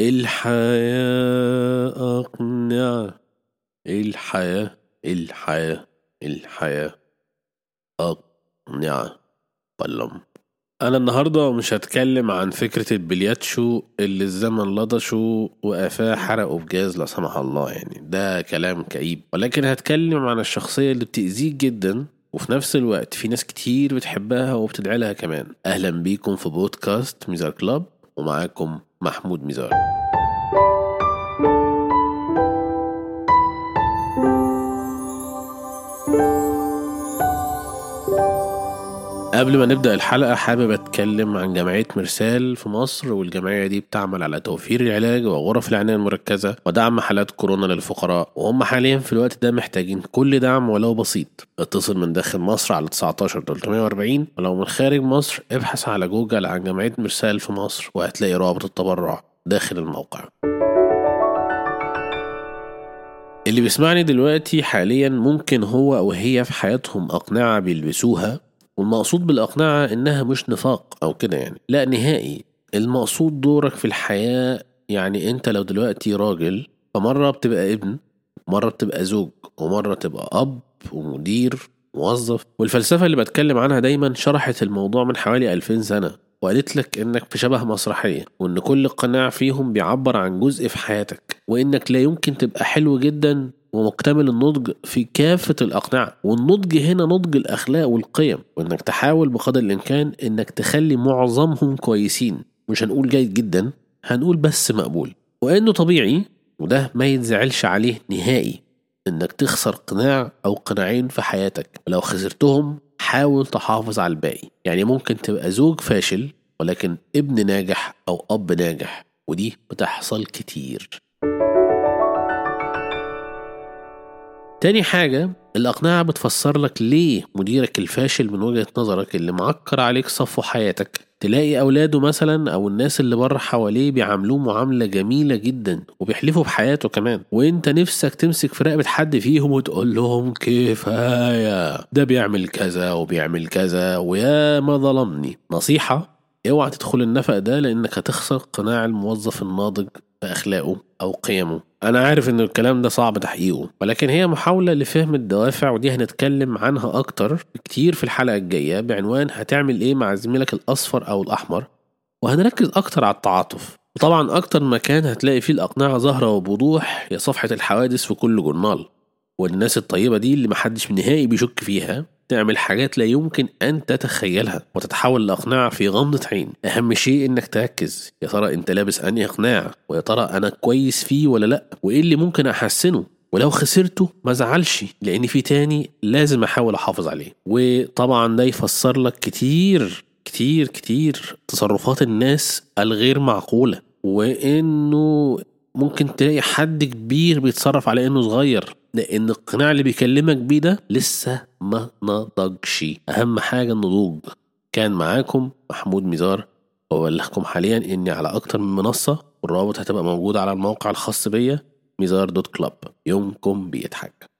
الحياة أقنعة الحياة الحياة الحياة أقنعة بلم أنا النهاردة مش هتكلم عن فكرة البلياتشو اللي الزمن لطشه وقفاه حرقه بجاز لا سمح الله يعني. ده كلام كئيب. ولكن هتكلم عن الشخصية اللي بتأذيك جدا وفي نفس الوقت في ناس كتير بتحبها وبتدعي لها كمان. أهلا بيكم في بودكاست ميزار كلاب. ومعاكم محمود ميزار قبل ما نبدأ الحلقة حابب أتكلم عن جمعية مرسال في مصر والجمعية دي بتعمل على توفير العلاج وغرف العناية المركزة ودعم حالات كورونا للفقراء. وهم حاليا في الوقت ده محتاجين كل دعم ولو بسيط. اتصل من داخل مصر على 19 340 ولو من خارج مصر ابحث على جوجل عن جمعية مرسال في مصر وهتلاقي رابط التبرع داخل الموقع. اللي بيسمعني دلوقتي حاليا ممكن هو أو هي في حياتهم أقنعة بيلبسوها والمقصود بالأقنعة إنها مش نفاق أو كده يعني. لا نهائي. المقصود دورك في الحياة يعني أنت لو دلوقتي راجل فمرة بتبقى ابن مرة بتبقى زوج ومرة تبقى أب ومدير موظف. والفلسفة اللي بتكلم عنها دايما شرحت الموضوع من حوالي 2000 سنة وقالت لك إنك في شبه مسرحية وإن كل قناع فيهم بيعبر عن جزء في حياتك وإنك لا يمكن تبقى حلو جدا ومكتمل النضج في كافة الأقنعة. والنضج هنا نضج الأخلاق والقيم وإنك تحاول بقدر الإمكان إنك تخلي معظمهم كويسين. مش هنقول جيد جدا هنقول بس مقبول. وإنه طبيعي وده ما يتزعلش عليه نهائي إنك تخسر قناع أو قناعين في حياتك. ولو خسرتهم حاول تحافظ على الباقي. يعني ممكن تبقى زوج فاشل ولكن ابن ناجح أو أب ناجح ودي بتحصل كتير. تاني حاجة الأقنعة بتفسر لك ليه مديرك الفاشل من وجهة نظرك اللي معكر عليك صفو حياتك. تلاقي أولاده مثلا أو الناس اللي بره حواليه بيعاملوه معاملة جميلة جدا وبيحلفوا بحياته كمان. وأنت نفسك تمسك في رقبة حد فيهم وتقول لهم كفاية ده بيعمل كذا وبيعمل كذا ويا ما ظلمني. نصيحة اوعى تدخل النفق ده لأنك هتخسر قناع الموظف الناضج بأخلاقه أو قيمه. أنا عارف إن الكلام ده صعب تحقيقه ولكن هي محاولة لفهم الدوافع ودي هنتكلم عنها أكتر كتير في الحلقة الجاية بعنوان هتعمل إيه مع زميلك الأصفر أو الأحمر؟ وهنركز أكتر على التعاطف. وطبعا أكتر مكان هتلاقي فيه الأقنعة ظاهرة وبوضوح هي صفحة الحوادث في كل جورنال. والناس الطيبة دي اللي محدش نهائي بيشك فيها تعمل حاجات لا يمكن أن تتخيلها وتتحول لأقنعة في غمضة عين. أهم شيء إنك تركز. يا ترى أنت لابس أنهي إقناع؟ ويا ترى أنا كويس فيه ولا لأ؟ وإيه اللي ممكن أحسنه؟ ولو خسرته ما زعلش لأن في تاني لازم أحاول أحافظ عليه. وطبعا ده يفسر لك كتير كتير كتير تصرفات الناس الغير معقولة. وإنه ممكن تلاقي حد كبير بيتصرف على إنه صغير. لأن القناع اللي بيكلمك بيه ده لسه ما نضجش. أهم حاجة النضوج. كان معاكم محمود ميزار. وأبلغكم حاليا إني على أكتر من منصة والروابط هتبقى موجودة على الموقع الخاص بيا ميزار دوت كلاب يومكم بيضحك.